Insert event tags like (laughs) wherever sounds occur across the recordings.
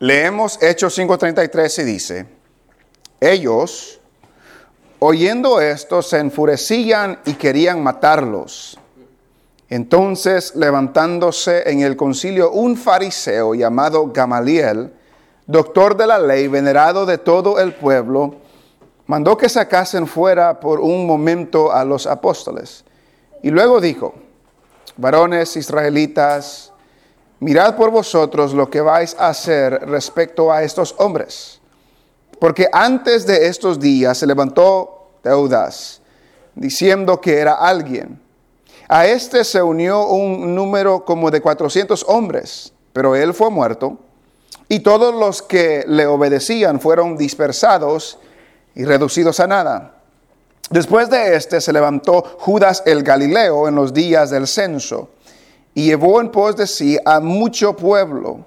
Leemos Hechos 5:33 y dice, ellos, oyendo esto, se enfurecían y querían matarlos. Entonces, levantándose en el concilio un fariseo llamado Gamaliel, doctor de la ley, venerado de todo el pueblo, mandó que sacasen fuera por un momento a los apóstoles. Y luego dijo, varones israelitas, mirad por vosotros lo que vais a hacer respecto a estos hombres. Porque antes de estos días se levantó Teudas, diciendo que era alguien. A este se unió un número como de 400 hombres, pero él fue muerto, y todos los que le obedecían fueron dispersados y reducidos a nada. Después de este se levantó Judas el Galileo en los días del censo y llevó en pos de sí a mucho pueblo.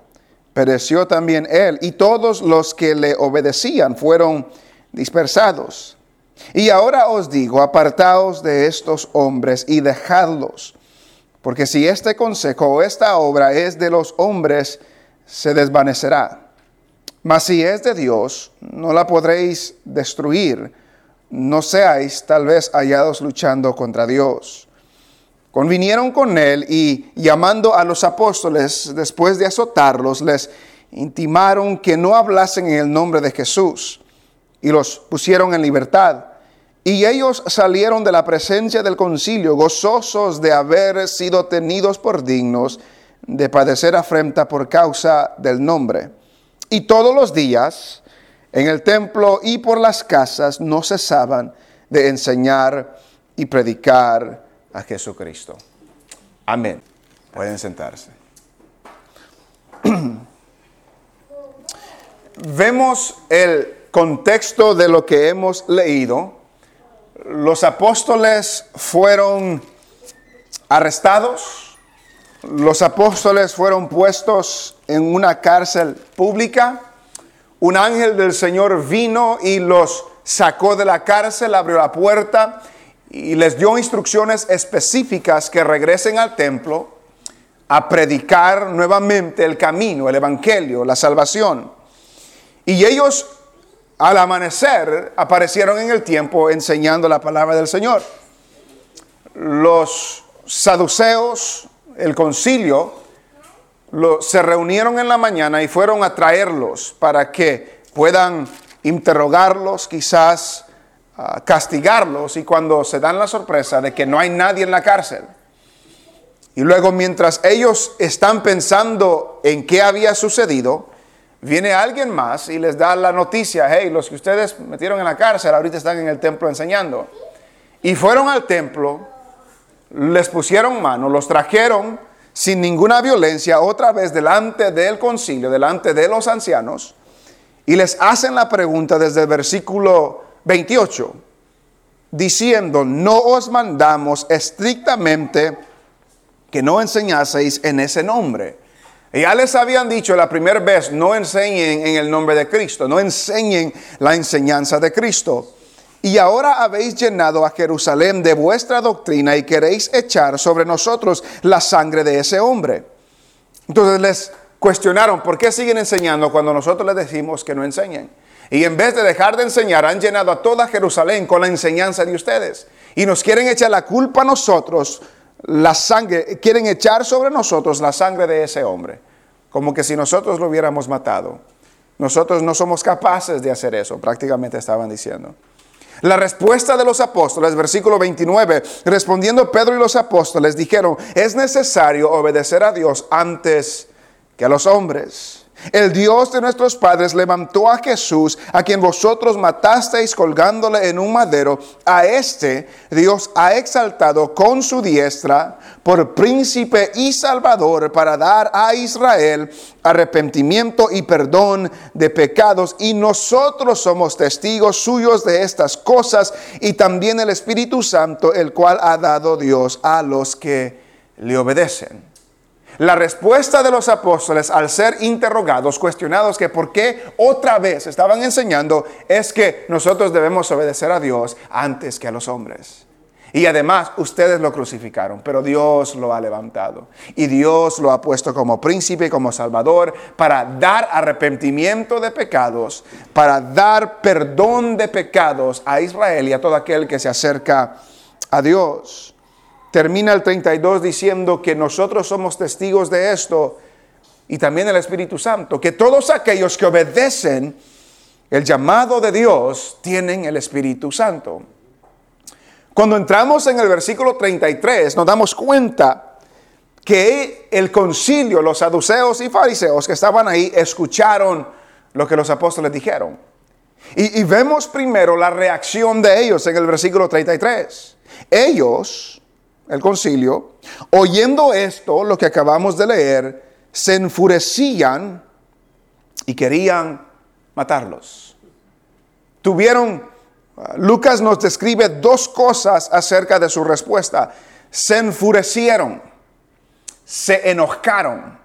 Pereció también él y todos los que le obedecían fueron dispersados. Y ahora os digo, apartaos de estos hombres y dejadlos, porque si este consejo o esta obra es de los hombres, se desvanecerá. Mas si es de Dios, no la podréis destruir. No seáis tal vez hallados luchando contra Dios. Convinieron con él y llamando a los apóstoles, después de azotarlos, les intimaron que no hablasen en el nombre de Jesús y los pusieron en libertad. Y ellos salieron de la presencia del concilio gozosos de haber sido tenidos por dignos de padecer afrenta por causa del nombre. Y todos los días en el templo y por las casas no cesaban de enseñar y predicar a Jesucristo. Amén. Pueden sentarse. (clears throat) Vemos el contexto de lo que hemos leído. Los apóstoles fueron arrestados, los apóstoles fueron puestos en una cárcel pública, un ángel del Señor vino y los sacó de la cárcel, abrió la puerta y les dio instrucciones específicas que regresen al templo a predicar nuevamente el camino, el evangelio, la salvación. Y ellos al amanecer aparecieron en el tiempo enseñando la palabra del Señor. Los saduceos, el concilio, se reunieron en la mañana y fueron a traerlos para que puedan interrogarlos, quizás castigarlos y cuando se dan la sorpresa de que no hay nadie en la cárcel. Y luego mientras ellos están pensando en qué había sucedido, viene alguien más y les da la noticia, hey, los que ustedes metieron en la cárcel ahorita están en el templo enseñando. Y fueron al templo, les pusieron mano, los trajeron sin ninguna violencia otra vez delante del concilio, delante de los ancianos, y les hacen la pregunta desde el versículo 28, diciendo, no os mandamos estrictamente que no enseñaseis en ese nombre. Ya les habían dicho la primera vez, no enseñen en el nombre de Cristo, no enseñen la enseñanza de Cristo. Y ahora habéis llenado a Jerusalén de vuestra doctrina y queréis echar sobre nosotros la sangre de ese hombre. Entonces les cuestionaron, ¿por qué siguen enseñando cuando nosotros les decimos que no enseñen? Y en vez de dejar de enseñar, han llenado a toda Jerusalén con la enseñanza de ustedes. Y nos quieren echar la culpa a nosotros, la sangre, quieren echar sobre nosotros la sangre de ese hombre. Como que si nosotros lo hubiéramos matado. Nosotros no somos capaces de hacer eso, prácticamente estaban diciendo. La respuesta de los apóstoles, versículo 29, respondiendo Pedro y los apóstoles dijeron, es necesario obedecer a Dios antes que a los hombres. El Dios de nuestros padres levantó a Jesús, a quien vosotros matasteis colgándole en un madero. A este Dios ha exaltado con su diestra por príncipe y salvador para dar a Israel arrepentimiento y perdón de pecados. Y nosotros somos testigos suyos de estas cosas y también el Espíritu Santo, el cual ha dado Dios a los que le obedecen. La respuesta de los apóstoles al ser interrogados, cuestionados que por qué otra vez estaban enseñando, es que nosotros debemos obedecer a Dios antes que a los hombres. Y además ustedes lo crucificaron, pero Dios lo ha levantado. Y Dios lo ha puesto como príncipe, como salvador, para dar arrepentimiento de pecados, para dar perdón de pecados a Israel y a todo aquel que se acerca a Dios. Termina el 32 diciendo que nosotros somos testigos de esto y también el Espíritu Santo, que todos aquellos que obedecen el llamado de Dios tienen el Espíritu Santo. Cuando entramos en el versículo 33 nos damos cuenta que el concilio, los saduceos y fariseos que estaban ahí, escucharon lo que los apóstoles dijeron. Y, y, vemos primero la reacción de ellos en el versículo 33. Ellos, el concilio, oyendo esto, lo que acabamos de leer, se enfurecían y querían matarlos. Tuvieron Lucas nos describe dos cosas acerca de su respuesta. Se enfurecieron, se enojaron,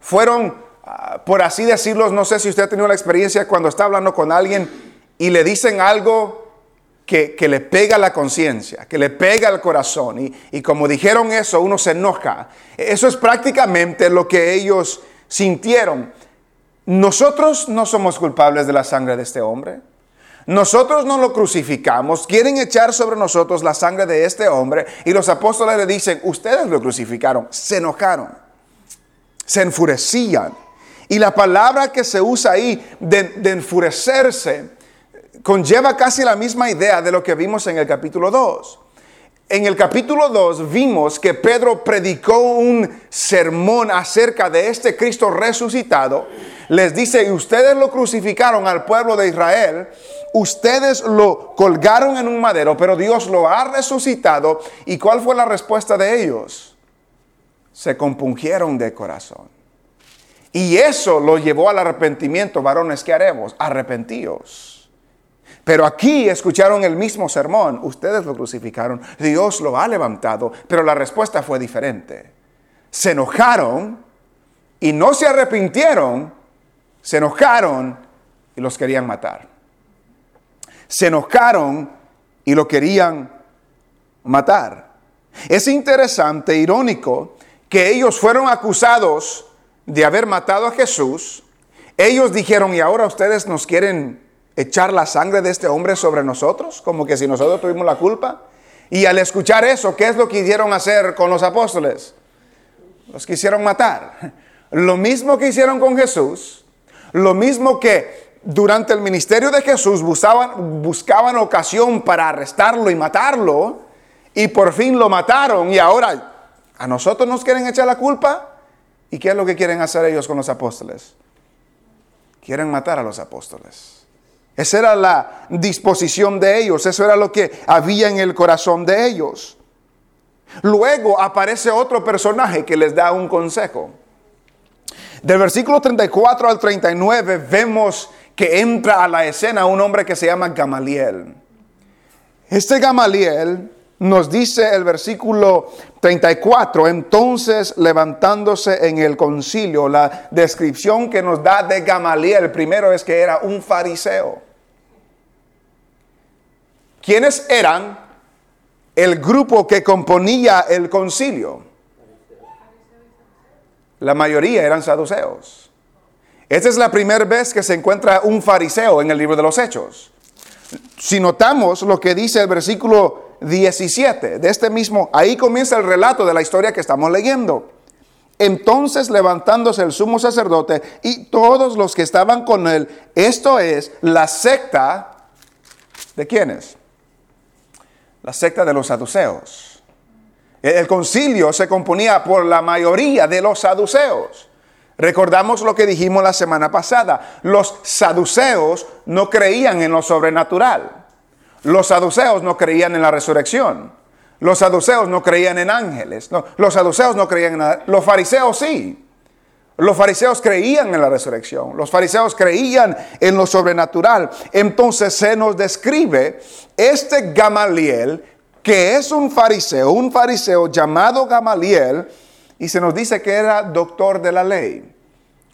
fueron, ah, por así decirlo, no sé si usted ha tenido la experiencia cuando está hablando con alguien y le dicen algo que, le pega la conciencia, que le pega el corazón. Y, y como dijeron eso, uno se enoja. Eso es prácticamente lo que ellos sintieron. Nosotros no somos culpables de la sangre de este hombre. Nosotros no lo crucificamos, quieren echar sobre nosotros la sangre de este hombre y los apóstoles le dicen, ustedes lo crucificaron, se enojaron, se enfurecían. Y la palabra que se usa ahí de, enfurecerse conlleva casi la misma idea de lo que vimos en el capítulo 2. En el capítulo 2 vimos que Pedro predicó un sermón acerca de este Cristo resucitado. Les dice, ustedes lo crucificaron al pueblo de Israel ustedes lo colgaron en un madero, pero Dios lo ha resucitado. ¿Y cuál fue la respuesta de ellos? Se compungieron de corazón. Y eso lo llevó al arrepentimiento, varones, ¿qué haremos? Arrepentíos. Pero aquí escucharon el mismo sermón, ustedes lo crucificaron, Dios lo ha levantado, pero la respuesta fue diferente. Se enojaron y no se arrepintieron, se enojaron y los querían matar se enojaron y lo querían matar. Es interesante, irónico, que ellos fueron acusados de haber matado a Jesús. Ellos dijeron, ¿y ahora ustedes nos quieren echar la sangre de este hombre sobre nosotros? Como que si nosotros tuvimos la culpa. Y al escuchar eso, ¿qué es lo que hicieron hacer con los apóstoles? Los quisieron matar. Lo mismo que hicieron con Jesús, lo mismo que durante el ministerio de Jesús buscaban, buscaban ocasión para arrestarlo y matarlo, y por fin lo mataron, y ahora a nosotros nos quieren echar la culpa. ¿Y qué es lo que quieren hacer ellos con los apóstoles? Quieren matar a los apóstoles. Esa era la disposición de ellos, eso era lo que había en el corazón de ellos. Luego aparece otro personaje que les da un consejo. Del versículo 34 al 39 vemos que entra a la escena un hombre que se llama Gamaliel. Este Gamaliel nos dice el versículo 34, entonces levantándose en el concilio, la descripción que nos da de Gamaliel, primero es que era un fariseo. ¿Quiénes eran el grupo que componía el concilio? La mayoría eran saduceos. Esta es la primera vez que se encuentra un fariseo en el libro de los Hechos. Si notamos lo que dice el versículo 17 de este mismo, ahí comienza el relato de la historia que estamos leyendo. Entonces levantándose el sumo sacerdote y todos los que estaban con él, esto es la secta de quiénes? La secta de los saduceos. El concilio se componía por la mayoría de los saduceos. Recordamos lo que dijimos la semana pasada. Los saduceos no creían en lo sobrenatural. Los saduceos no creían en la resurrección. Los saduceos no creían en ángeles. los saduceos no creían en nada. Los fariseos sí. Los fariseos creían en la resurrección. Los fariseos creían en lo sobrenatural. Entonces se nos describe este Gamaliel, que es un fariseo, un fariseo llamado Gamaliel, y se nos dice que era doctor de la ley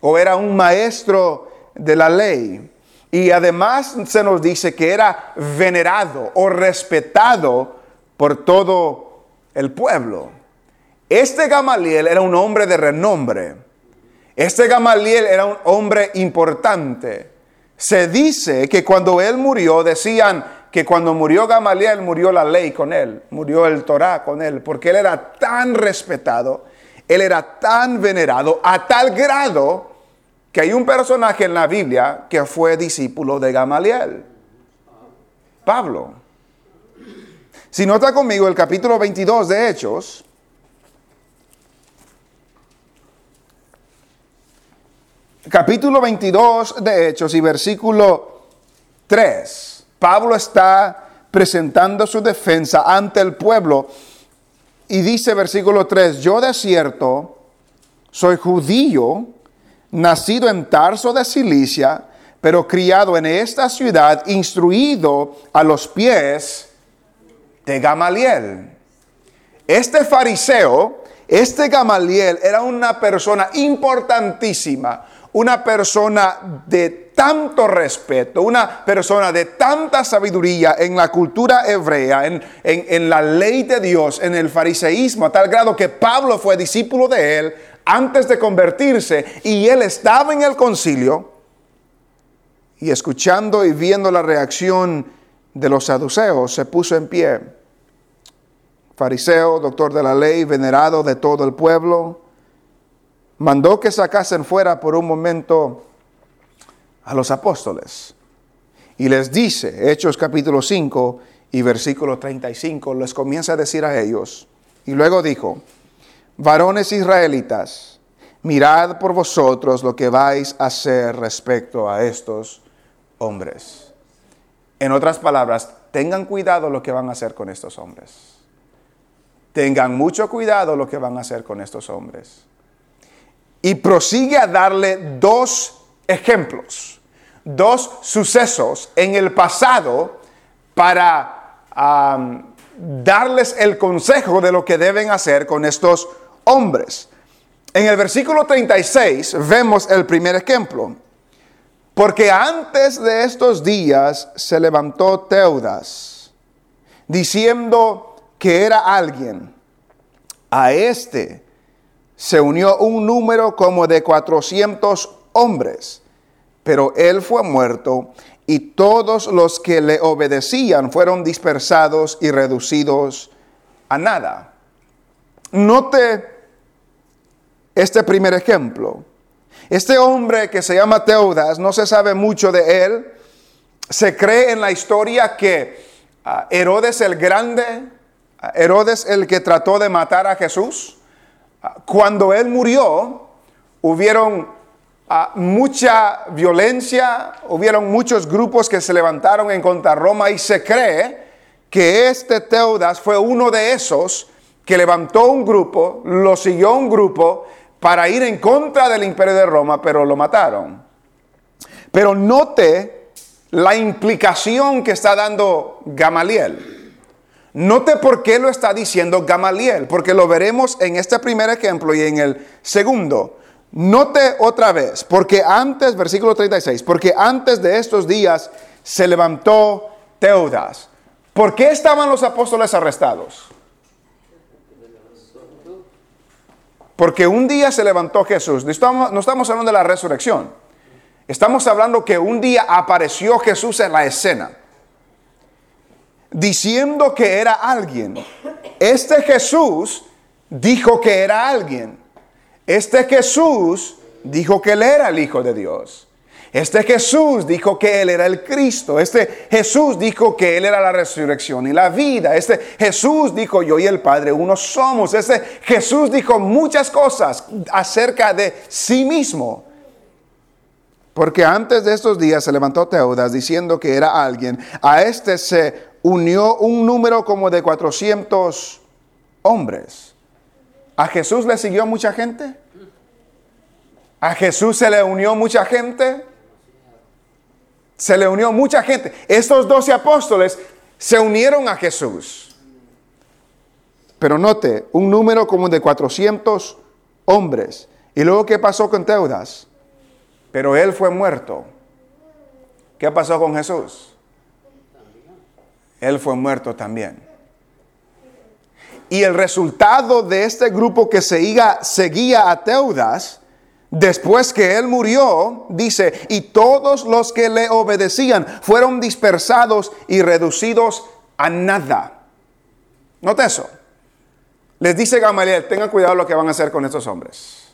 o era un maestro de la ley. Y además se nos dice que era venerado o respetado por todo el pueblo. Este Gamaliel era un hombre de renombre. Este Gamaliel era un hombre importante. Se dice que cuando él murió, decían que cuando murió Gamaliel, murió la ley con él, murió el Torah con él, porque él era tan respetado, él era tan venerado, a tal grado que hay un personaje en la Biblia que fue discípulo de Gamaliel, Pablo. Si nota conmigo el capítulo 22 de Hechos, capítulo 22 de Hechos y versículo 3, Pablo está presentando su defensa ante el pueblo y dice versículo 3, yo de cierto soy judío, nacido en Tarso de Cilicia, pero criado en esta ciudad, instruido a los pies de Gamaliel. Este fariseo, este Gamaliel era una persona importantísima, una persona de tanto respeto, una persona de tanta sabiduría en la cultura hebrea, en, en, la ley de Dios, en el fariseísmo, a tal grado que Pablo fue discípulo de él antes de convertirse y él estaba en el concilio y escuchando y viendo la reacción de los saduceos, se puso en pie. Fariseo, doctor de la ley, venerado de todo el pueblo, mandó que sacasen fuera por un momento a los apóstoles. Y les dice, Hechos capítulo 5 y versículo 35, les comienza a decir a ellos. Y luego dijo, varones israelitas, mirad por vosotros lo que vais a hacer respecto a estos hombres. En otras palabras, tengan cuidado lo que van a hacer con estos hombres. Tengan mucho cuidado lo que van a hacer con estos hombres y prosigue a darle dos ejemplos, dos sucesos en el pasado para darles el consejo de lo que deben hacer con estos hombres. En el versículo 36 vemos el primer ejemplo. Porque antes de estos días se levantó Teudas, diciendo que era alguien. A este se unió un número como de 400 hombres, pero él fue muerto y todos los que le obedecían fueron dispersados y reducidos a nada. Note este primer ejemplo. Este hombre que se llama Teudas, no se sabe mucho de él. Se cree en la historia que ah, Herodes el Grande, ah, Herodes el que trató de matar a Jesús, cuando él murió, hubieron ah, mucha violencia, hubieron muchos grupos que se levantaron en contra de Roma y se cree que este Teudas fue uno de esos que levantó un grupo, lo siguió un grupo para ir en contra del imperio de Roma, pero lo mataron. Pero note la implicación que está dando Gamaliel. Note por qué lo está diciendo Gamaliel, porque lo veremos en este primer ejemplo y en el segundo. Note otra vez, porque antes, versículo 36, porque antes de estos días se levantó Teudas. ¿Por qué estaban los apóstoles arrestados? Porque un día se levantó Jesús. No estamos, hablando de la resurrección. Estamos hablando que un día apareció Jesús en la escena diciendo que era alguien. Este Jesús dijo que era alguien. Este Jesús dijo que él era el Hijo de Dios. Este Jesús dijo que Él era el Cristo. Este Jesús dijo que Él era la resurrección y la vida. Este Jesús dijo yo y el Padre uno somos. Este Jesús dijo muchas cosas acerca de sí mismo. Porque antes de estos días se levantó Teudas diciendo que era alguien. A este se unió un número como de 400 hombres. ¿A Jesús le siguió mucha gente? ¿A Jesús se le unió mucha gente? Se le unió mucha gente. Estos doce apóstoles se unieron a Jesús. Pero note, un número como de 400 hombres. ¿Y luego qué pasó con Teudas? Pero él fue muerto. ¿Qué pasó con Jesús? Él fue muerto también. Y el resultado de este grupo que seguía, seguía a Teudas, después que él murió, dice, y todos los que le obedecían fueron dispersados y reducidos a nada. Note eso. Les dice Gamaliel, tengan cuidado lo que van a hacer con estos hombres.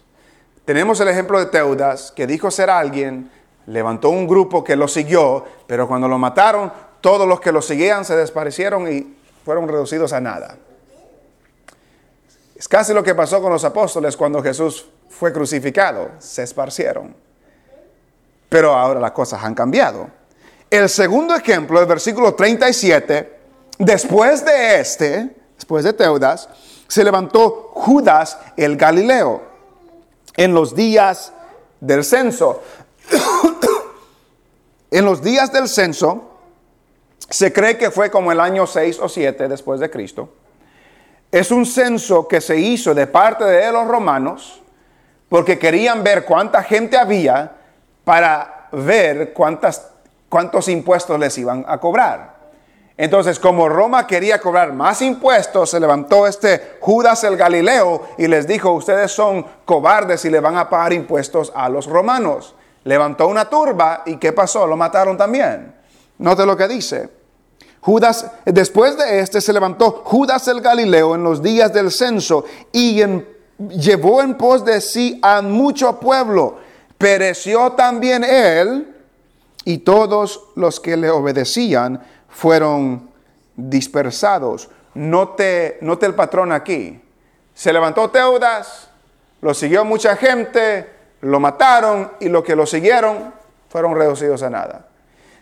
Tenemos el ejemplo de Teudas, que dijo ser alguien, levantó un grupo que lo siguió, pero cuando lo mataron, todos los que lo seguían se desaparecieron y fueron reducidos a nada. Es casi lo que pasó con los apóstoles cuando Jesús fue crucificado, se esparcieron. Pero ahora las cosas han cambiado. El segundo ejemplo, el versículo 37, después de este, después de Teudas, se levantó Judas el Galileo en los días del censo. (coughs) en los días del censo, se cree que fue como el año 6 o 7 después de Cristo. Es un censo que se hizo de parte de los romanos porque querían ver cuánta gente había para ver cuántas, cuántos impuestos les iban a cobrar. Entonces, como Roma quería cobrar más impuestos, se levantó este Judas el Galileo y les dijo, ustedes son cobardes y le van a pagar impuestos a los romanos. Levantó una turba y ¿qué pasó? Lo mataron también. Note lo que dice. Judas, después de este se levantó Judas el Galileo en los días del censo y llevó en pos de sí a mucho pueblo. Pereció también él y todos los que le obedecían fueron dispersados. Note, note el patrón aquí. Se levantó Teudas, lo siguió mucha gente, lo mataron y los que lo siguieron fueron reducidos a nada.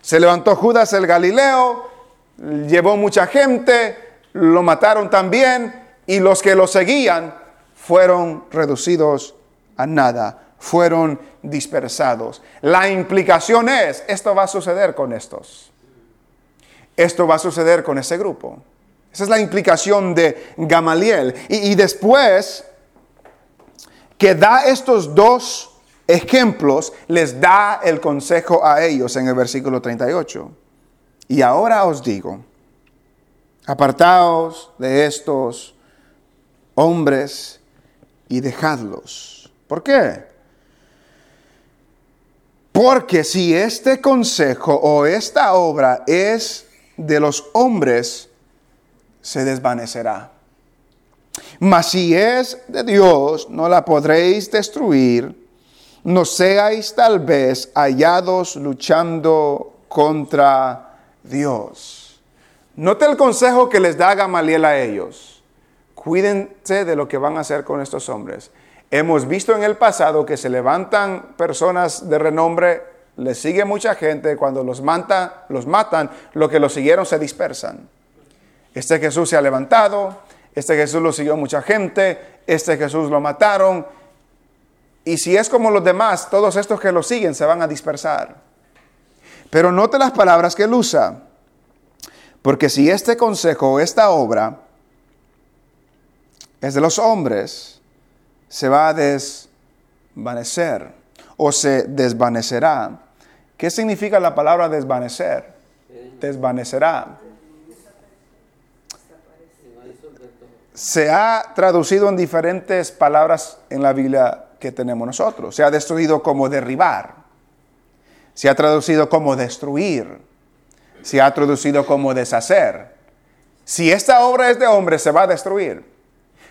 Se levantó Judas el Galileo, llevó mucha gente, lo mataron también y los que lo seguían fueron reducidos a nada, fueron dispersados. La implicación es, esto va a suceder con estos. Esto va a suceder con ese grupo. Esa es la implicación de Gamaliel. Y, y después que da estos dos ejemplos, les da el consejo a ellos en el versículo 38. Y ahora os digo, apartaos de estos hombres y dejadlos. ¿Por qué? Porque si este consejo o esta obra es de los hombres, se desvanecerá. Mas si es de Dios, no la podréis destruir. No seáis tal vez hallados luchando contra Dios. Note el consejo que les da Gamaliel a ellos. Cuídense de lo que van a hacer con estos hombres. Hemos visto en el pasado que se levantan personas de renombre, les sigue mucha gente, cuando los, mata, los matan, lo que los siguieron se dispersan. Este Jesús se ha levantado, este Jesús lo siguió mucha gente, este Jesús lo mataron. Y si es como los demás, todos estos que lo siguen se van a dispersar. Pero note las palabras que él usa. Porque si este consejo o esta obra es de los hombres, se va a desvanecer o se desvanecerá. ¿Qué significa la palabra desvanecer? Desvanecerá. Se ha traducido en diferentes palabras en la Biblia que tenemos nosotros. Se ha destruido como derribar se ha traducido como destruir, se ha traducido como deshacer. Si esta obra es de hombre, se va a destruir.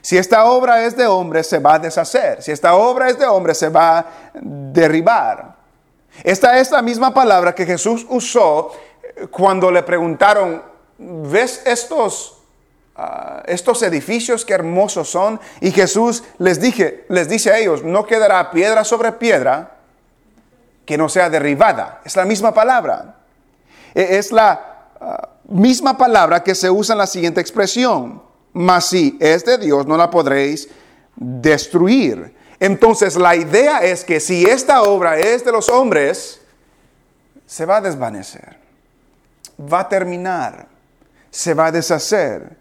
Si esta obra es de hombre, se va a deshacer. Si esta obra es de hombre, se va a derribar. Esta es la misma palabra que Jesús usó cuando le preguntaron, ¿ves estos, ah, estos edificios que hermosos son? Y Jesús les, dije, les dice a ellos, no quedará piedra sobre piedra que no sea derribada. Es la misma palabra. E, es la ah, misma palabra que se usa en la siguiente expresión. Mas si es de Dios, no la podréis destruir. Entonces la idea es que si esta obra es de los hombres, se va a desvanecer, va a terminar, se va a deshacer.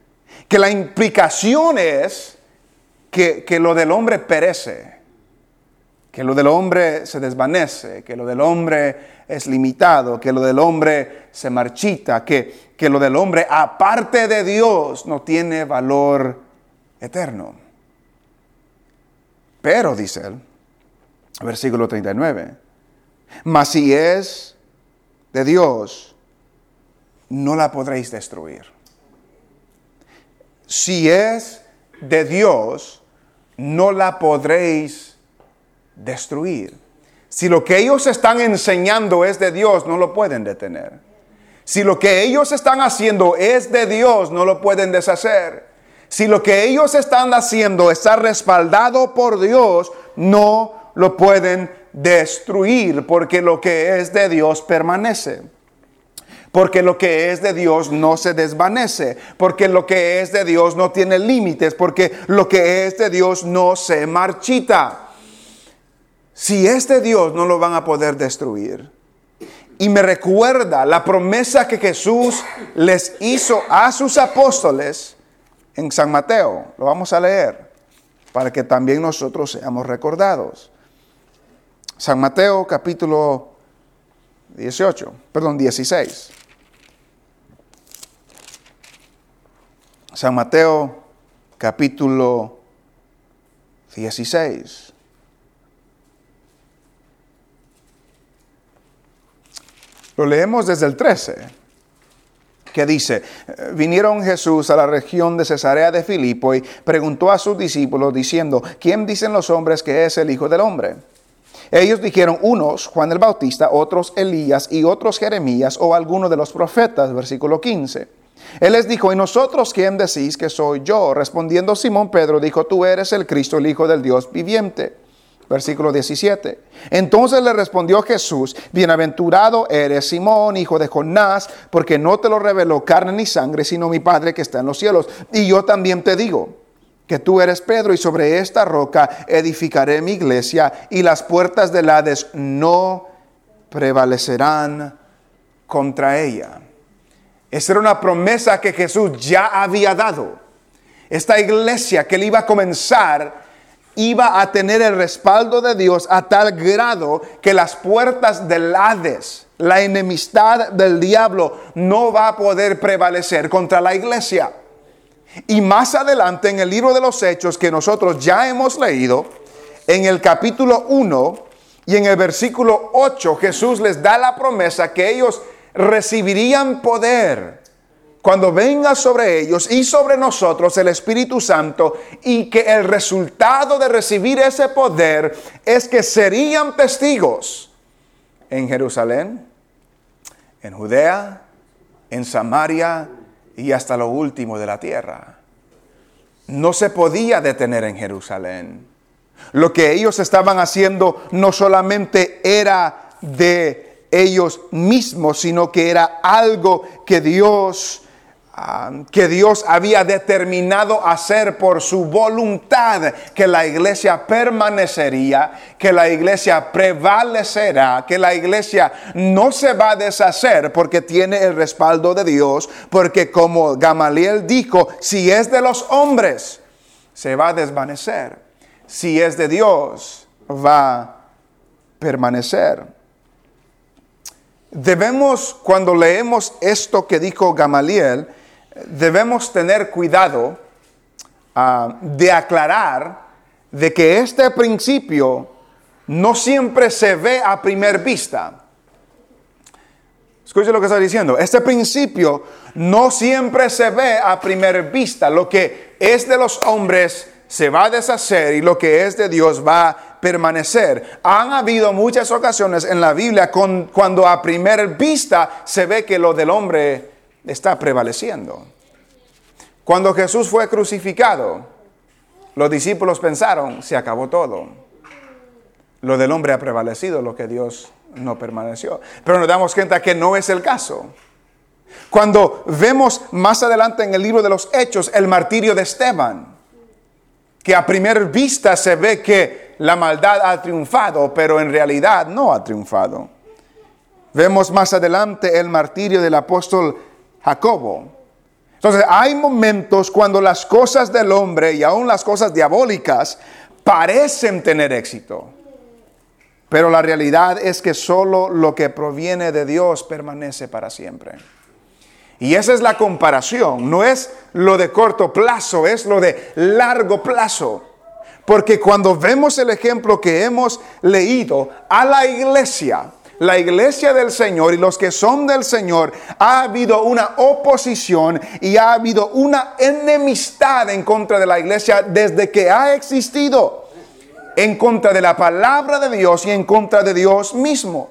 Que la implicación es que, que lo del hombre perece que lo del hombre se desvanece, que lo del hombre es limitado, que lo del hombre se marchita, que, que lo del hombre aparte de Dios no tiene valor eterno. Pero, dice él, versículo 39, mas si es de Dios, no la podréis destruir. Si es de Dios, no la podréis destruir. Si lo que ellos están enseñando es de Dios, no lo pueden detener. Si lo que ellos están haciendo es de Dios, no lo pueden deshacer. Si lo que ellos están haciendo está respaldado por Dios, no lo pueden destruir, porque lo que es de Dios permanece. Porque lo que es de Dios no se desvanece, porque lo que es de Dios no tiene límites, porque lo que es de Dios no se marchita. Si es de Dios, no lo van a poder destruir. Y me recuerda la promesa que Jesús les hizo a sus apóstoles en San Mateo. Lo vamos a leer para que también nosotros seamos recordados. San Mateo capítulo 18, perdón, 16. San Mateo capítulo 16. Lo leemos desde el 13 que dice, vinieron Jesús a la región de Cesarea de Filipo y preguntó a sus discípulos diciendo, ¿quién dicen los hombres que es el Hijo del Hombre? Ellos dijeron, unos Juan el Bautista, otros Elías y otros Jeremías o alguno de los profetas, versículo 15. Él les dijo, ¿y nosotros quién decís que soy yo? Respondiendo Simón Pedro dijo, tú eres el Cristo, el Hijo del Dios viviente. Versículo 17. Entonces le respondió Jesús, bienaventurado eres Simón, hijo de Jonás, porque no te lo reveló carne ni sangre, sino mi Padre que está en los cielos. Y yo también te digo que tú eres Pedro y sobre esta roca edificaré mi iglesia y las puertas del Hades no prevalecerán contra ella. Esa era una promesa que Jesús ya había dado. Esta iglesia que él iba a comenzar iba a tener el respaldo de Dios a tal grado que las puertas del Hades, la enemistad del diablo, no va a poder prevalecer contra la iglesia. Y más adelante en el libro de los Hechos que nosotros ya hemos leído, en el capítulo 1 y en el versículo 8, Jesús les da la promesa que ellos recibirían poder cuando venga sobre ellos y sobre nosotros el Espíritu Santo y que el resultado de recibir ese poder es que serían testigos en Jerusalén, en Judea, en Samaria y hasta lo último de la tierra. No se podía detener en Jerusalén. Lo que ellos estaban haciendo no solamente era de ellos mismos, sino que era algo que Dios que Dios había determinado hacer por su voluntad, que la iglesia permanecería, que la iglesia prevalecerá, que la iglesia no se va a deshacer porque tiene el respaldo de Dios, porque como Gamaliel dijo, si es de los hombres, se va a desvanecer, si es de Dios, va a permanecer. Debemos, cuando leemos esto que dijo Gamaliel, debemos tener cuidado ah, de aclarar de que este principio no siempre se ve a primer vista. Escuche lo que está diciendo. Este principio no siempre se ve a primer vista. Lo que es de los hombres se va a deshacer y lo que es de Dios va permanecer. Han habido muchas ocasiones en la Biblia cuando a primer vista se ve que lo del hombre está prevaleciendo. Cuando Jesús fue crucificado, los discípulos pensaron, se acabó todo. Lo del hombre ha prevalecido, lo que Dios no permaneció. Pero nos damos cuenta que no es el caso. Cuando vemos más adelante en el libro de los Hechos el martirio de Esteban, que a primera vista se ve que la maldad ha triunfado, pero en realidad no ha triunfado. Vemos más adelante el martirio del apóstol Jacobo. Entonces hay momentos cuando las cosas del hombre y aún las cosas diabólicas parecen tener éxito. Pero la realidad es que solo lo que proviene de Dios permanece para siempre. Y esa es la comparación, no es lo de corto plazo, es lo de largo plazo. Porque cuando vemos el ejemplo que hemos leído a la iglesia, la iglesia del Señor y los que son del Señor, ha habido una oposición y ha habido una enemistad en contra de la iglesia desde que ha existido, en contra de la palabra de Dios y en contra de Dios mismo.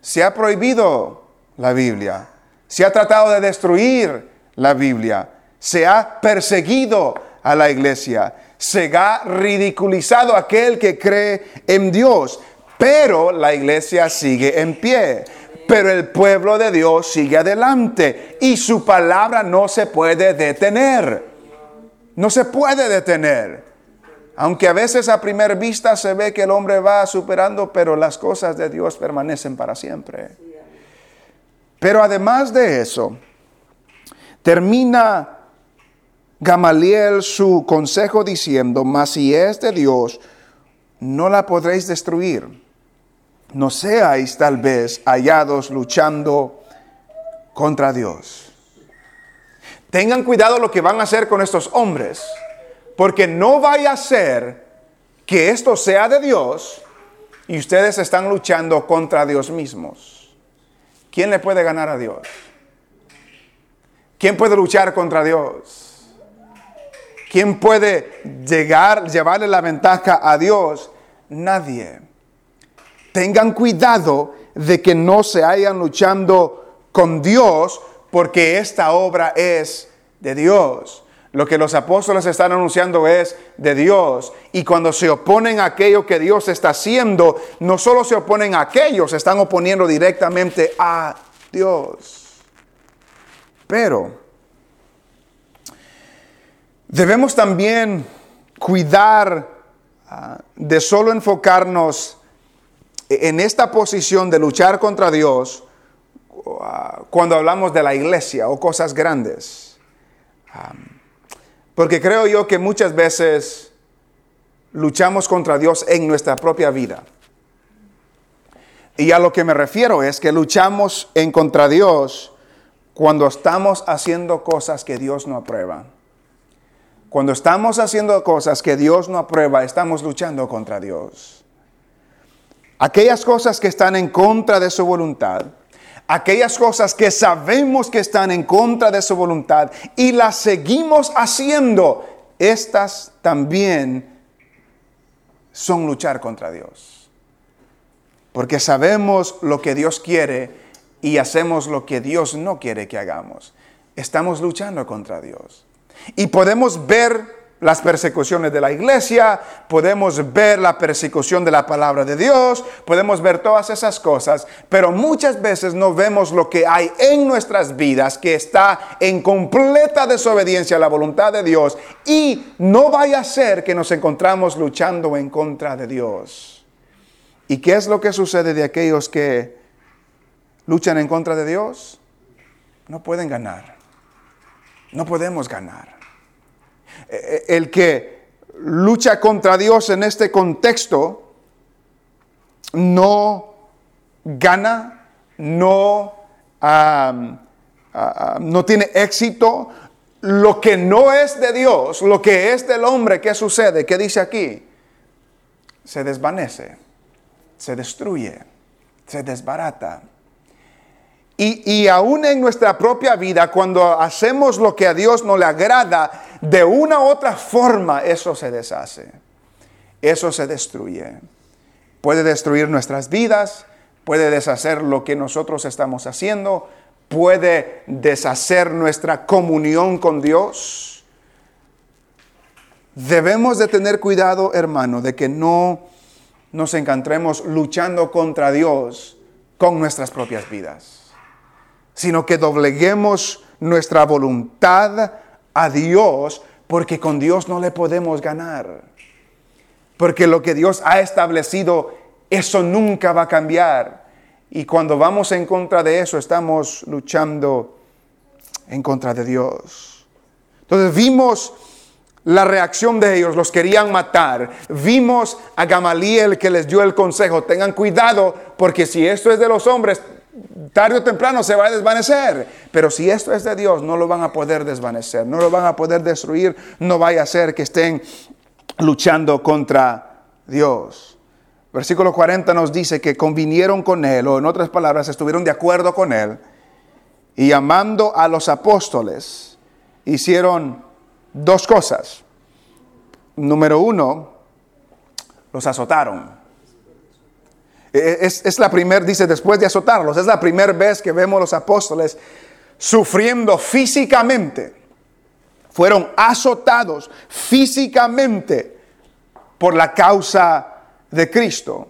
Se ha prohibido la Biblia, se ha tratado de destruir la Biblia, se ha perseguido a la iglesia, se ha ridiculizado aquel que cree en Dios, pero la iglesia sigue en pie. Pero el pueblo de Dios sigue adelante y su palabra no se puede detener. No se puede detener. Aunque a veces a primera vista se ve que el hombre va superando, pero las cosas de Dios permanecen para siempre. Pero además de eso, termina Gamaliel su consejo diciendo, mas si es de Dios, no la podréis destruir. No seáis tal vez hallados luchando contra Dios. Tengan cuidado lo que van a hacer con estos hombres, porque no vaya a ser que esto sea de Dios y ustedes están luchando contra Dios mismos. ¿Quién le puede ganar a Dios? ¿Quién puede luchar contra Dios? ¿Quién puede llegar, llevarle la ventaja a Dios? Nadie. Tengan cuidado de que no se hayan luchando con Dios porque esta obra es de Dios. Lo que los apóstoles están anunciando es de Dios. Y cuando se oponen a aquello que Dios está haciendo, no solo se oponen a aquellos, se están oponiendo directamente a Dios. Pero Debemos también cuidar ah, de solo enfocarnos en esta posición de luchar contra Dios ah, cuando hablamos de la iglesia o cosas grandes. porque creo yo que muchas veces luchamos contra Dios en nuestra propia vida. Y a lo que me refiero es que luchamos en contra Dios cuando estamos haciendo cosas que Dios no aprueba. Cuando estamos haciendo cosas que Dios no aprueba, estamos luchando contra Dios. Aquellas cosas que están en contra de su voluntad, aquellas cosas que sabemos que están en contra de su voluntad y las seguimos haciendo, estas también son luchar contra Dios. Porque sabemos lo que Dios quiere y hacemos lo que Dios no quiere que hagamos. Estamos luchando contra Dios. Y podemos ver las persecuciones de la iglesia, podemos ver la persecución de la palabra de Dios, podemos ver todas esas cosas, pero muchas veces no vemos lo que hay en nuestras vidas que está en completa desobediencia a la voluntad de Dios y no vaya a ser que nos encontramos luchando en contra de Dios. ¿Y qué es lo que sucede de aquellos que luchan en contra de Dios? No pueden ganar. No podemos ganar. Eh, eh, el que lucha contra Dios en este contexto no gana, no, no tiene éxito. Lo que no es de Dios, lo que es del hombre, ¿qué sucede? ¿Qué dice aquí? Se desvanece, se destruye, se desbarata. Y, aún en nuestra propia vida, cuando hacemos lo que a Dios no le agrada, de una u otra forma eso se deshace. Eso se destruye. Puede destruir nuestras vidas, puede deshacer lo que nosotros estamos haciendo, puede deshacer nuestra comunión con Dios. Debemos de tener cuidado, hermano, de que no nos encontremos luchando contra Dios con nuestras propias vidas sino que dobleguemos nuestra voluntad a Dios, porque con Dios no le podemos ganar. Porque lo que Dios ha establecido, eso nunca va a cambiar. Y cuando vamos en contra de eso, estamos luchando en contra de Dios. Entonces vimos la reacción de ellos, los querían matar. Vimos a Gamaliel que les dio el consejo, tengan cuidado porque si esto es de los hombres, tarde o temprano se va a desvanecer. Pero si esto es de Dios, no lo van a poder desvanecer, no lo van a poder destruir, no vaya a ser que estén luchando contra Dios. Versículo 40 nos dice que convinieron con él, o en otras palabras, estuvieron de acuerdo con él, y llamando a los apóstoles, hicieron dos cosas. Número uno, los azotaron. Es, la primera, dice, después de azotarlos, es la primera vez que vemos los apóstoles sufriendo físicamente. Fueron azotados físicamente por la causa de Cristo.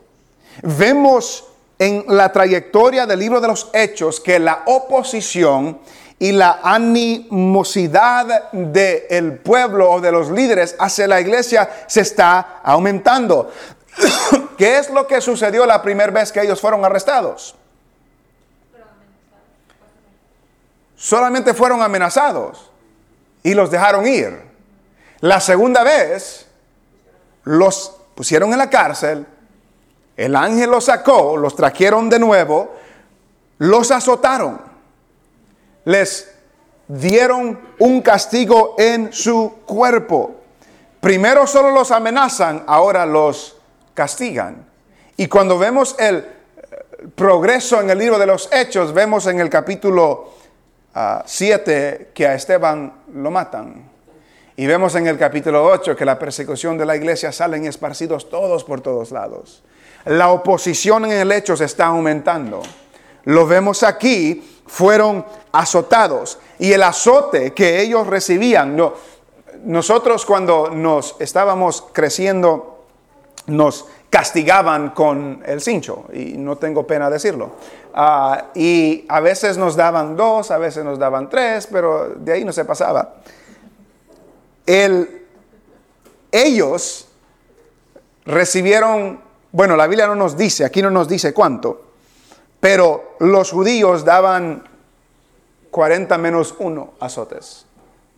Vemos en la trayectoria del libro de los Hechos que la oposición y la animosidad del pueblo o de los líderes hacia la iglesia se está aumentando. (coughs) ¿Qué es lo que sucedió la primera vez que ellos fueron arrestados? Solamente fueron amenazados y los dejaron ir. La segunda vez los pusieron en la cárcel, el ángel los sacó, los trajeron de nuevo, los azotaron, les dieron un castigo en su cuerpo. Primero solo los amenazan, ahora los castigan. Y cuando vemos el eh, progreso en el libro de los Hechos, vemos en el capítulo 7 ah, que a Esteban lo matan. Y vemos en el capítulo 8 que la persecución de la iglesia salen esparcidos todos por todos lados. La oposición en el hecho se está aumentando. Lo vemos aquí, fueron azotados. Y el azote que ellos recibían, no, nosotros cuando nos estábamos creciendo, nos castigaban con el cincho, y no tengo pena decirlo. Ah, y a veces nos daban dos, a veces nos daban tres, pero de ahí no se pasaba ellos recibieron, bueno, la Biblia no nos dice, aquí no nos dice cuánto, pero los judíos daban 40 menos 1 azotes,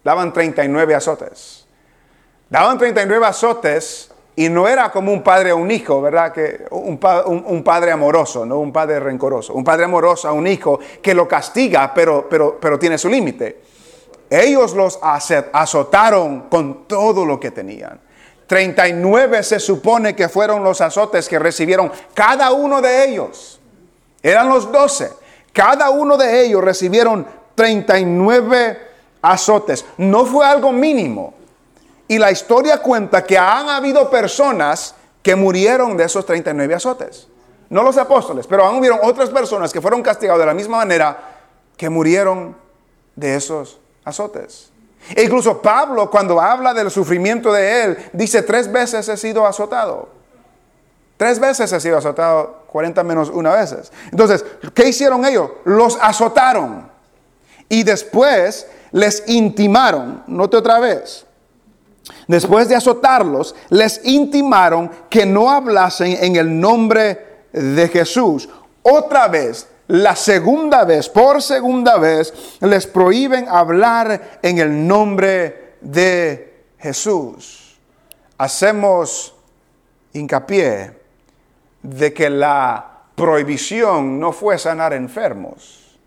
daban 39 azotes. Daban 39 azotes y no era como un padre a un hijo, ¿verdad? Que un, padre amoroso, no un padre rencoroso. Un padre amoroso a un hijo que lo castiga, pero, pero, pero tiene su límite. Ellos los azotaron con todo lo que tenían. 39 se supone que fueron los azotes que recibieron cada uno de ellos. Eran los 12. Cada uno de ellos recibieron 39 azotes. No fue algo mínimo. Y la historia cuenta que han habido personas que murieron de esos 39 azotes. No los apóstoles, pero han habido otras personas que fueron castigadas de la misma manera que murieron de esos azotes. E incluso Pablo, cuando habla del sufrimiento de él, dice, tres veces he sido azotado. Tres veces he sido azotado, 40 menos una veces. Entonces, ¿qué hicieron ellos? Los azotaron. Y después les intimaron, note otra vez, después de azotarlos, les intimaron que no hablasen en el nombre de Jesús. Otra vez, la segunda vez, por segunda vez, les prohíben hablar en el nombre de Jesús. Hacemos hincapié de que la prohibición no fue sanar enfermos,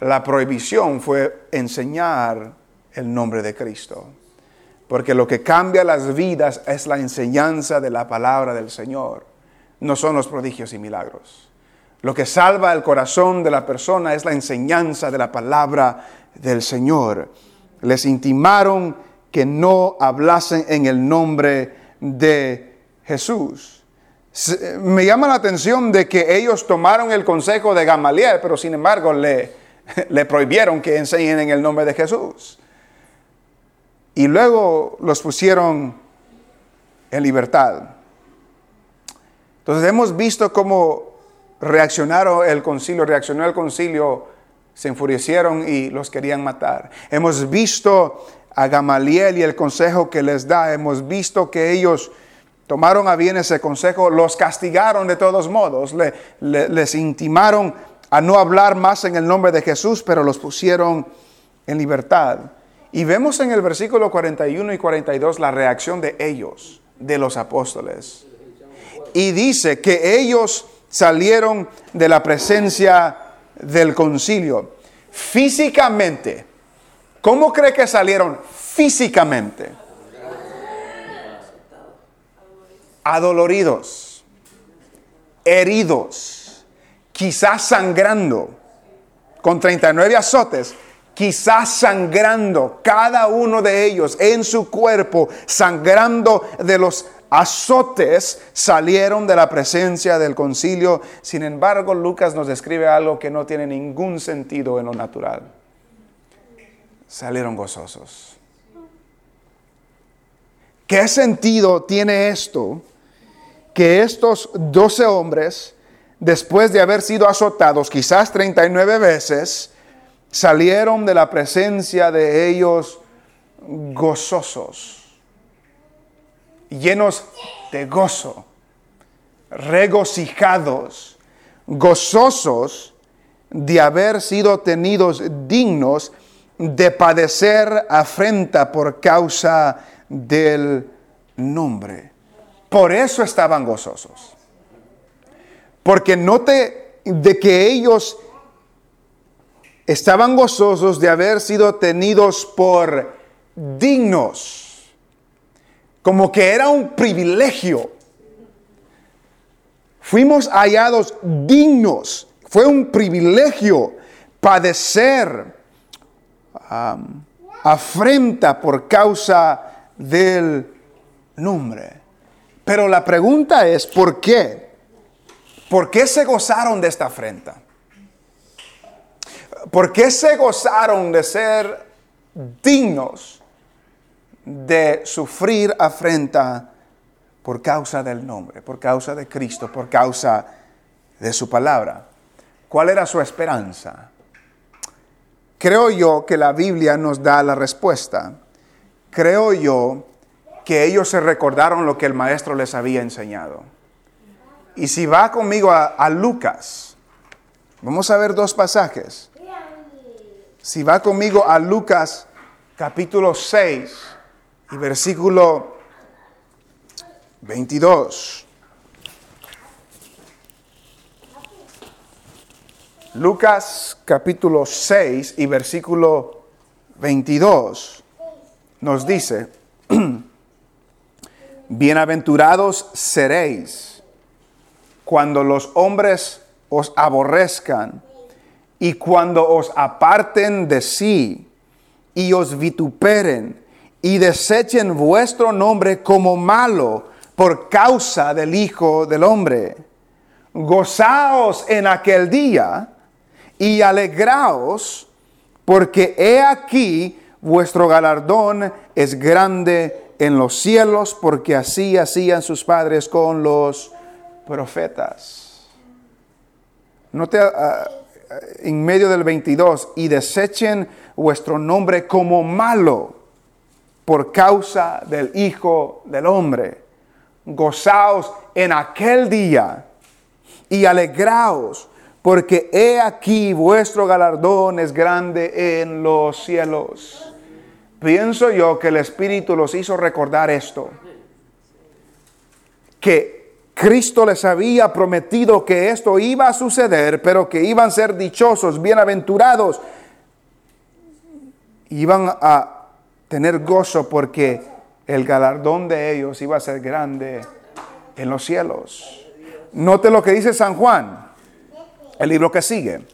la prohibición fue enseñar el nombre de Cristo. Porque lo que cambia las vidas es la enseñanza de la palabra del Señor, no son los prodigios y milagros. Lo que salva el corazón de la persona es la enseñanza de la palabra del Señor. Les intimaron que no hablasen en el nombre de Jesús. Me llama la atención de que ellos tomaron el consejo de Gamaliel, pero sin embargo le, (laughs) le prohibieron que enseñen en el nombre de Jesús. Y luego los pusieron en libertad. Entonces hemos visto cómo reaccionaron el concilio, reaccionó el concilio, se enfurecieron y los querían matar. Hemos visto a Gamaliel y el consejo que les da, hemos visto que ellos tomaron a bien ese consejo, los castigaron de todos modos, les intimaron a no hablar más en el nombre de Jesús, pero los pusieron en libertad. Y vemos en el versículo 41 y 42 la reacción de ellos, de los apóstoles. Y dice que ellos salieron de la presencia del concilio. Físicamente, ¿cómo cree que salieron físicamente? Adoloridos, heridos, quizás sangrando, con 39 azotes, quizás sangrando, cada uno de ellos en su cuerpo, sangrando de los azotes salieron de la presencia del concilio. Sin embargo, Lucas nos describe algo que no tiene ningún sentido en lo natural. Salieron gozosos. ¿Qué sentido tiene esto? Que estos doce hombres, después de haber sido azotados quizás 39 veces, salieron de la presencia de ellos gozosos llenos de gozo, regocijados, gozosos de haber sido tenidos dignos de padecer afrenta por causa del nombre. Por eso estaban gozosos. Porque note de que ellos estaban gozosos de haber sido tenidos por dignos como que era un privilegio. Fuimos hallados dignos, fue un privilegio padecer afrenta por causa del nombre. Pero la pregunta es, ¿por qué? ¿Por qué se gozaron de esta afrenta? ¿Por qué se gozaron de ser dignos de sufrir afrenta por causa del nombre, por causa de Cristo, por causa de su palabra. ¿Cuál era su esperanza? Creo yo que la Biblia nos da la respuesta. Creo yo que ellos se recordaron lo que el maestro les había enseñado. Y si va conmigo a, a Lucas, vamos a ver dos pasajes. Si va conmigo a Lucas capítulo 6, y versículo 22. Lucas capítulo 6 y versículo 22 nos dice, (clears throat) bienaventurados seréis cuando los hombres os aborrezcan y cuando os aparten de sí y os vituperen y desechen vuestro nombre como malo por causa del Hijo del Hombre. Gozaos en aquel día y alegraos, porque he aquí vuestro galardón es grande en los cielos, porque así hacían sus padres con los profetas. Note uh, en medio del 22, y desechen vuestro nombre como malo por causa del Hijo del Hombre. Gozaos en aquel día y alegraos, porque he aquí vuestro galardón es grande en los cielos. Pienso yo que el Espíritu los hizo recordar esto, que Cristo les había prometido que esto iba a suceder, pero que iban a ser dichosos, bienaventurados, iban a tener gozo porque el galardón de ellos iba a ser grande en los cielos. Note lo que dice San Juan, el libro que sigue.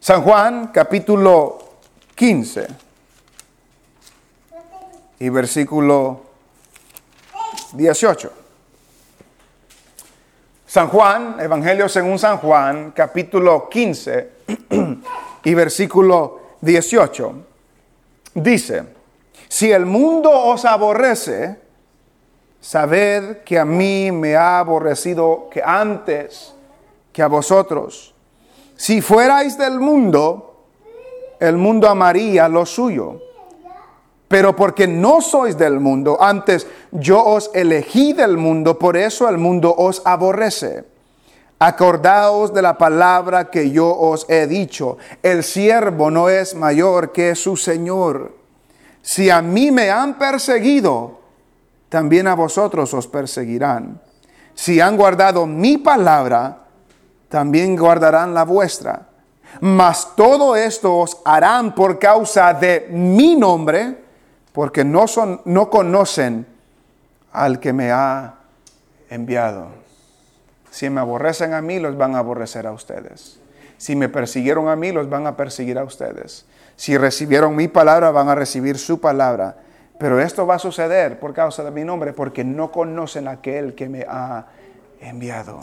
San Juan, capítulo 15 y versículo 18. San Juan, Evangelio según San Juan, capítulo 15 (clears throat) y versículo 18 dice, si el mundo os aborrece, sabed que a mí me ha aborrecido que antes que a vosotros. Si fuerais del mundo, el mundo amaría lo suyo. Pero porque no sois del mundo, antes yo os elegí del mundo, por eso el mundo os aborrece. Acordaos de la palabra que yo os he dicho. El siervo no es mayor que su Señor. Si a mí me han perseguido, también a vosotros os perseguirán. Si han guardado mi palabra, también guardarán la vuestra. Mas todo esto os harán por causa de mi nombre, porque no, son, no conocen al que me ha enviado. Si me aborrecen a mí, los van a aborrecer a ustedes. Si me persiguieron a mí, los van a perseguir a ustedes. Si recibieron mi palabra, van a recibir su palabra. Pero esto va a suceder por causa de mi nombre, porque no conocen a aquel que me ha enviado.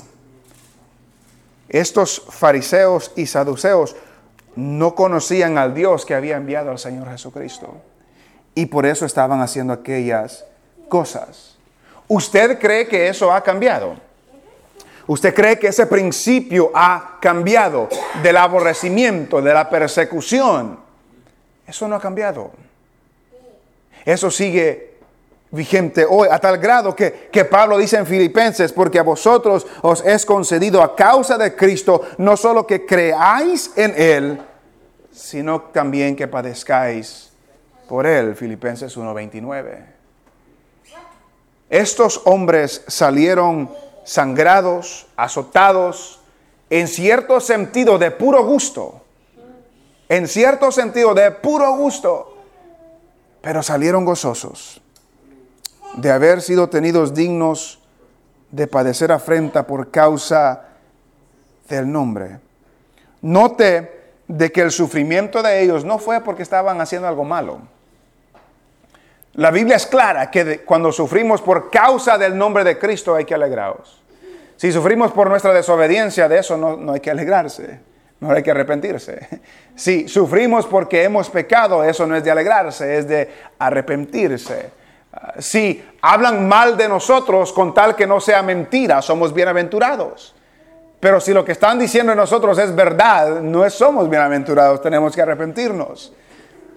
Estos fariseos y saduceos no conocían al Dios que había enviado al Señor Jesucristo. Y por eso estaban haciendo aquellas cosas. ¿Usted cree que eso ha cambiado? ¿Usted cree que ese principio ha cambiado del aborrecimiento, de la persecución? Eso no ha cambiado. Eso sigue vigente hoy, a tal grado que, que, Pablo dice en Filipenses, porque a vosotros os es concedido a causa de Cristo, no solo que creáis en Él, sino también que padezcáis por Él. Filipenses 1:29. Estos hombres salieron sangrados, azotados, en cierto sentido de puro gusto, en cierto sentido de puro gusto pero salieron gozosos de haber sido tenidos dignos de padecer afrenta por causa del nombre. Note de que el sufrimiento de ellos no fue porque estaban haciendo algo malo. La Biblia es clara que cuando sufrimos por causa del nombre de Cristo hay que alegraros. Si sufrimos por nuestra desobediencia, de eso no, no hay que alegrarse. No hay que arrepentirse. Si sufrimos porque hemos pecado, eso no es de alegrarse, es de arrepentirse. Ah, si hablan mal de nosotros con tal que no sea mentira, somos bienaventurados. Pero si lo que están diciendo de nosotros es verdad, no somos bienaventurados, tenemos que arrepentirnos.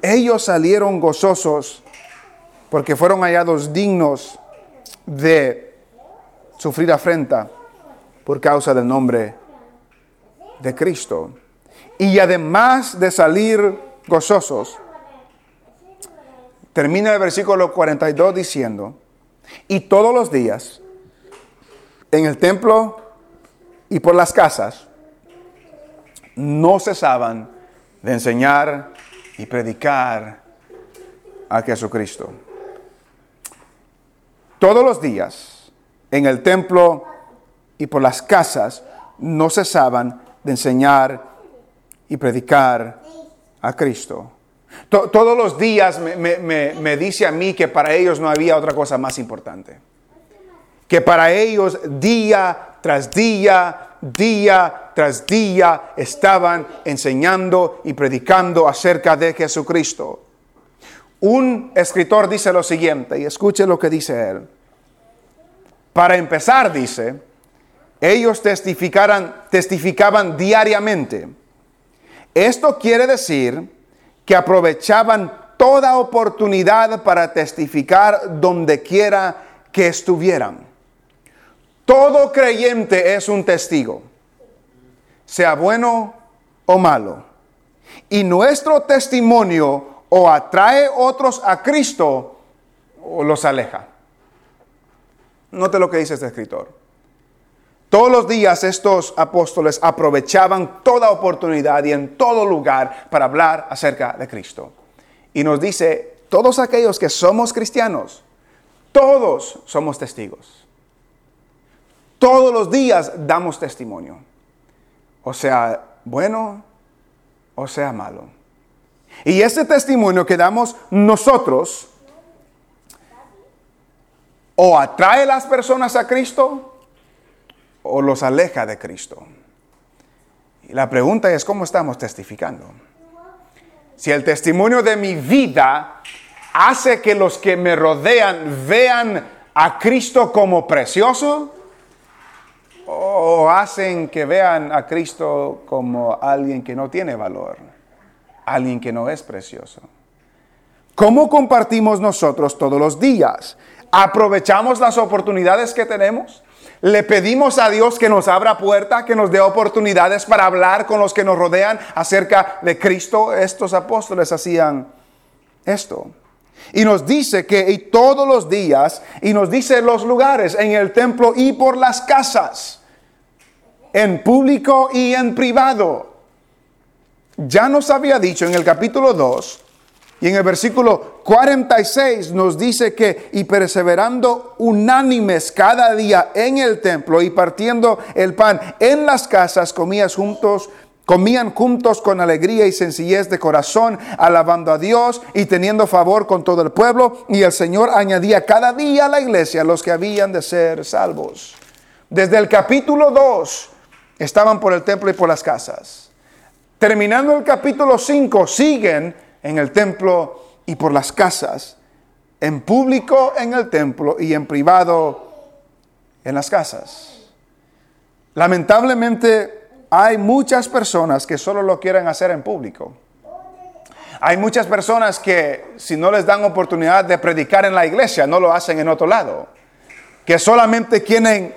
Ellos salieron gozosos porque fueron hallados dignos de sufrir afrenta por causa del nombre de Cristo. Y además de salir gozosos, termina el versículo 42 diciendo, y todos los días, en el templo y por las casas, no cesaban de enseñar y predicar a Jesucristo. Todos los días, en el templo y por las casas, no cesaban de enseñar y predicar a Cristo. todos los días me, dice a mí que para ellos no había otra cosa más importante. Que para ellos día tras día, día tras día estaban enseñando y predicando acerca de Jesucristo. Un escritor dice lo siguiente, y escuche lo que dice él. Para empezar, dice, ellos testificaban diariamente. Esto quiere decir que aprovechaban toda oportunidad para testificar donde quiera que estuvieran. Todo creyente es un testigo, sea bueno o malo. Y nuestro testimonio o atrae otros a Cristo o los aleja. Note lo que dice este escritor. Todos los días estos apóstoles aprovechaban toda oportunidad y en todo lugar para hablar acerca de Cristo. Y nos dice, todos aquellos que somos cristianos, todos somos testigos. Todos los días damos testimonio. O sea, bueno o sea malo. Y ese testimonio que damos nosotros o atrae las personas a Cristo o los aleja de Cristo. Y la pregunta es, ¿cómo estamos testificando? Si el testimonio de mi vida hace que los que me rodean vean a Cristo como precioso, o hacen que vean a Cristo como alguien que no tiene valor, alguien que no es precioso. ¿Cómo compartimos nosotros todos los días? ¿Aprovechamos las oportunidades que tenemos? Le pedimos a Dios que nos abra puerta, que nos dé oportunidades para hablar con los que nos rodean acerca de Cristo. Estos apóstoles hacían esto. Y nos dice que y todos los días, y nos dice los lugares, en el templo y por las casas. en público y en privado. Ya nos había dicho en el capítulo 2 y en el versículo 46 nos dice que, y perseverando unánimes cada día en el templo y partiendo el pan en las casas, comías juntos, comían juntos con alegría y sencillez de corazón, alabando a Dios y teniendo favor con todo el pueblo. Y el Señor añadía cada día a la iglesia los que habían de ser salvos. Desde el capítulo 2 estaban por el templo y por las casas. Terminando el capítulo 5, siguen en el templo y por las casas, en público en el templo y en privado en las casas. Lamentablemente hay muchas personas que solo lo quieren hacer en público. Hay muchas personas que si no les dan oportunidad de predicar en la iglesia, no lo hacen en otro lado. Que solamente quieren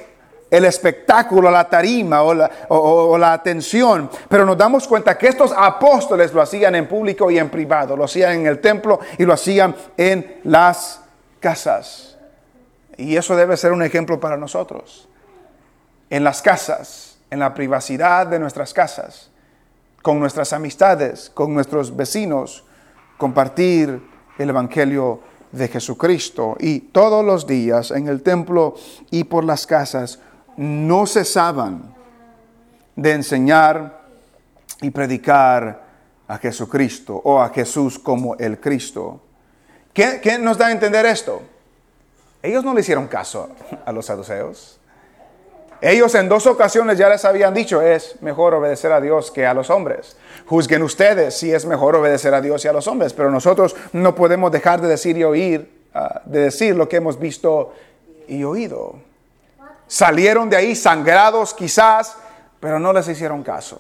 el espectáculo, la tarima o la, atención. Pero nos damos cuenta que estos apóstoles lo hacían en público y en privado, lo hacían en el templo y lo hacían en las casas. Y eso debe ser un ejemplo para nosotros. En las casas, en la privacidad de nuestras casas, con nuestras amistades, con nuestros vecinos, compartir el Evangelio de Jesucristo. Y todos los días en el templo y por las casas no cesaban de enseñar y predicar a Jesucristo o a Jesús como el Cristo. ¿Qué, nos da a entender esto? Ellos no le hicieron caso a los saduceos. Ellos en dos ocasiones ya les habían dicho, es mejor obedecer a Dios que a los hombres. Juzguen ustedes si es mejor obedecer a Dios y a los hombres, pero nosotros no podemos dejar de decir y oír, ah, de decir lo que hemos visto y oído. Salieron de ahí sangrados quizás, pero no les hicieron caso.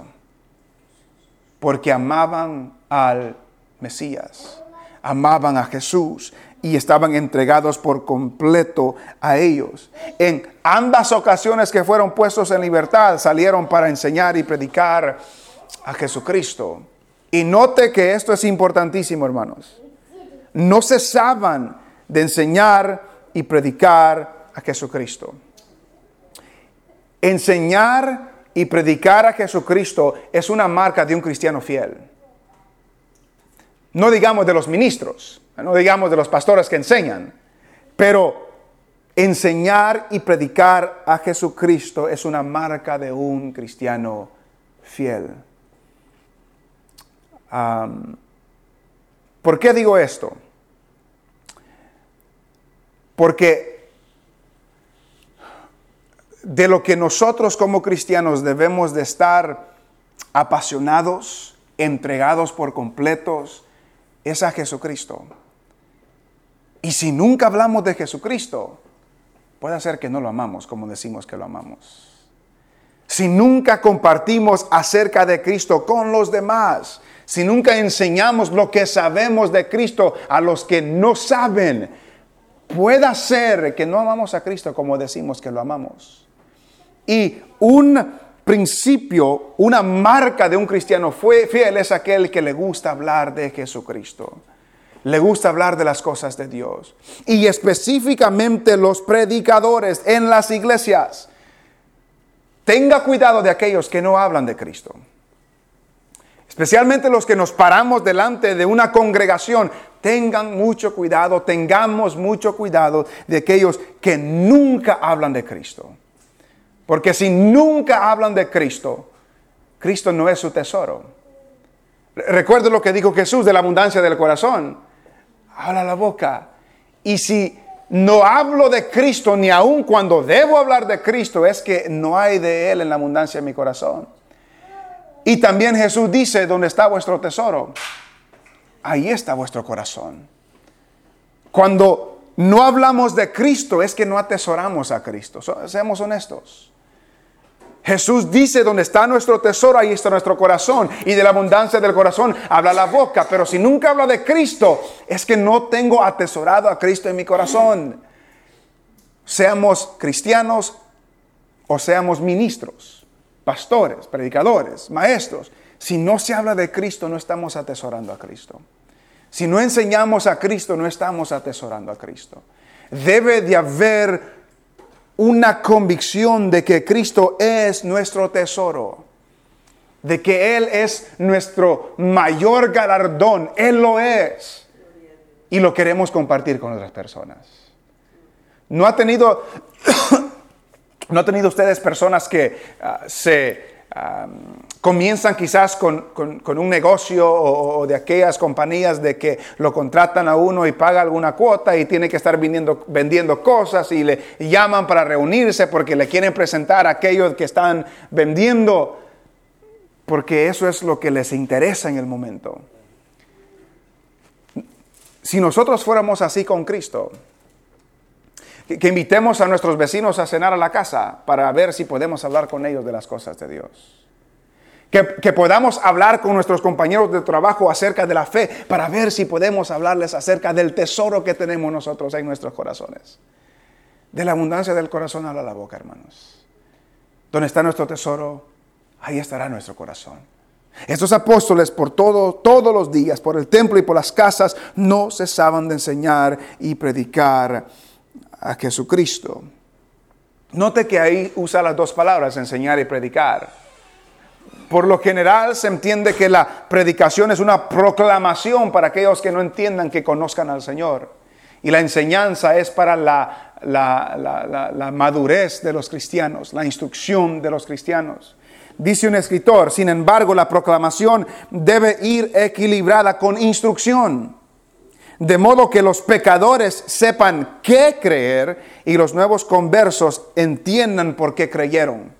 Porque amaban al Mesías, amaban a Jesús y estaban entregados por completo a ellos. En ambas ocasiones que fueron puestos en libertad, salieron para enseñar y predicar a Jesucristo. Y note que esto es importantísimo, hermanos. No cesaban de enseñar y predicar a Jesucristo. Enseñar y predicar a Jesucristo es una marca de un cristiano fiel. No digamos de los ministros, no digamos de los pastores que enseñan, pero enseñar y predicar a Jesucristo es una marca de un cristiano fiel. ¿Por qué digo esto? Porque de lo que nosotros como cristianos debemos de estar apasionados, entregados por completos, es a Jesucristo. Y si nunca hablamos de Jesucristo, puede ser que no lo amamos como decimos que lo amamos. Si nunca compartimos acerca de Cristo con los demás, si nunca enseñamos lo que sabemos de Cristo a los que no saben, puede ser que no amamos a Cristo como decimos que lo amamos. Y un principio, una marca de un cristiano fiel es aquel que le gusta hablar de Jesucristo. Le gusta hablar de las cosas de Dios. Y específicamente los predicadores en las iglesias. Tenga cuidado de aquellos que no hablan de Cristo. Especialmente los que nos paramos delante de una congregación. Tengan mucho cuidado, tengamos mucho cuidado de aquellos que nunca hablan de Cristo. Porque si nunca hablan de Cristo, Cristo no es su tesoro. Recuerdo lo que dijo Jesús de la abundancia del corazón. Habla la boca. Y si no hablo de Cristo ni aun cuando debo hablar de Cristo, es que no hay de Él en la abundancia de mi corazón. Y también Jesús dice, ¿dónde está vuestro tesoro? Ahí está vuestro corazón. Cuando no hablamos de Cristo es que no atesoramos a Cristo. seamos honestos. Jesús dice, donde está nuestro tesoro, ahí está nuestro corazón. Y de la abundancia del corazón habla la boca. Pero si nunca habla de Cristo, es que no tengo atesorado a Cristo en mi corazón. Seamos cristianos o seamos ministros, pastores, predicadores, maestros. Si no se habla de Cristo, no estamos atesorando a Cristo. Si no enseñamos a Cristo, no estamos atesorando a Cristo. Debe de haber una convicción de que Cristo es nuestro tesoro, de que Él es nuestro mayor galardón, Él lo es, y lo queremos compartir con otras personas. ¿No ha tenido, (coughs) no ha tenido ustedes personas que ah, se comienzan quizás con, un negocio o, de aquellas compañías de que lo contratan a uno y paga alguna cuota y tiene que estar vendiendo, vendiendo cosas y le llaman para reunirse porque le quieren presentar a aquellos que están vendiendo, porque eso es lo que les interesa en el momento. Si nosotros fuéramos así con Cristo, que, invitemos a nuestros vecinos a cenar a la casa para ver si podemos hablar con ellos de las cosas de Dios. Que, podamos hablar con nuestros compañeros de trabajo acerca de la fe para ver si podemos hablarles acerca del tesoro que tenemos nosotros en nuestros corazones. De la abundancia del corazón habla la boca, hermanos. Donde está nuestro tesoro, ahí estará nuestro corazón. Estos apóstoles por todo, todos los días, por el templo y por las casas, no cesaban de enseñar y predicar a Jesucristo. Note que ahí usa las dos palabras, enseñar y predicar. Por lo general se entiende que la predicación es una proclamación para aquellos que no entiendan que conozcan al Señor. Y la enseñanza es para la, la, madurez de los cristianos, la instrucción de los cristianos. Dice un escritor, sin embargo, la proclamación debe ir equilibrada con instrucción de modo que los pecadores sepan qué creer y los nuevos conversos entiendan por qué creyeron.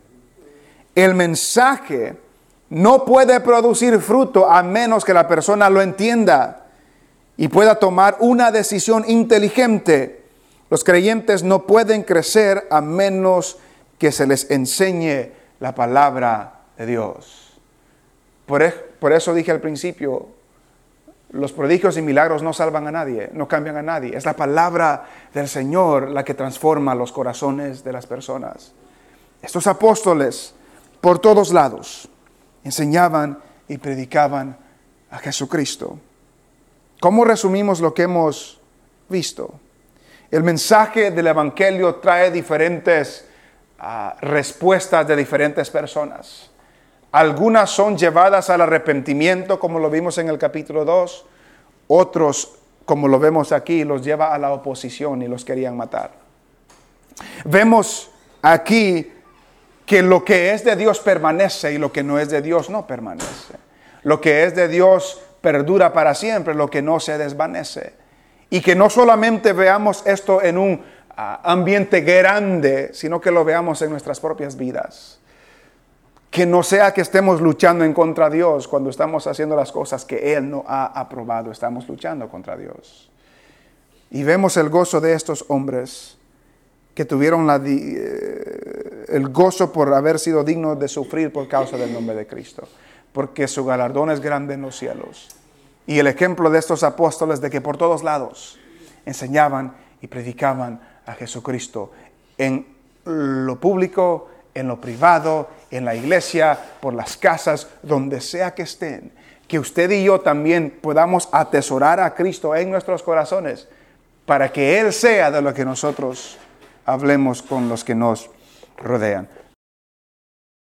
El mensaje no puede producir fruto a menos que la persona lo entienda y pueda tomar una decisión inteligente. Los creyentes no pueden crecer a menos que se les enseñe la palabra de Dios. Por, eso dije al principio, los prodigios y milagros no salvan a nadie, no cambian a nadie. Es la palabra del Señor la que transforma los corazones de las personas. Estos apóstoles por todos lados enseñaban y predicaban a Jesucristo. ¿Cómo resumimos lo que hemos visto? El mensaje del Evangelio trae diferentes ah, respuestas de diferentes personas. Algunas son llevadas al arrepentimiento, como lo vimos en el capítulo 2. Otros, como lo vemos aquí, los lleva a la oposición y los querían matar. Vemos aquí que lo que es de Dios permanece y lo que no es de Dios no permanece. Lo que es de Dios perdura para siempre, lo que no se desvanece. Y que no solamente veamos esto en un ah, ambiente grande, sino que lo veamos en nuestras propias vidas. Que no sea que estemos luchando en contra de Dios cuando estamos haciendo las cosas que Él no ha aprobado. Estamos luchando contra Dios. Y vemos el gozo de estos hombres que tuvieron eh, el gozo por haber sido dignos de sufrir por causa del nombre de Cristo. Porque su galardón es grande en los cielos. Y el ejemplo de estos apóstoles de que por todos lados enseñaban y predicaban a Jesucristo en lo público, en lo privado, en la iglesia, por las casas, donde sea que estén, que usted y yo también podamos atesorar a Cristo en nuestros corazones para que Él sea de lo que nosotros hablemos con los que nos rodean.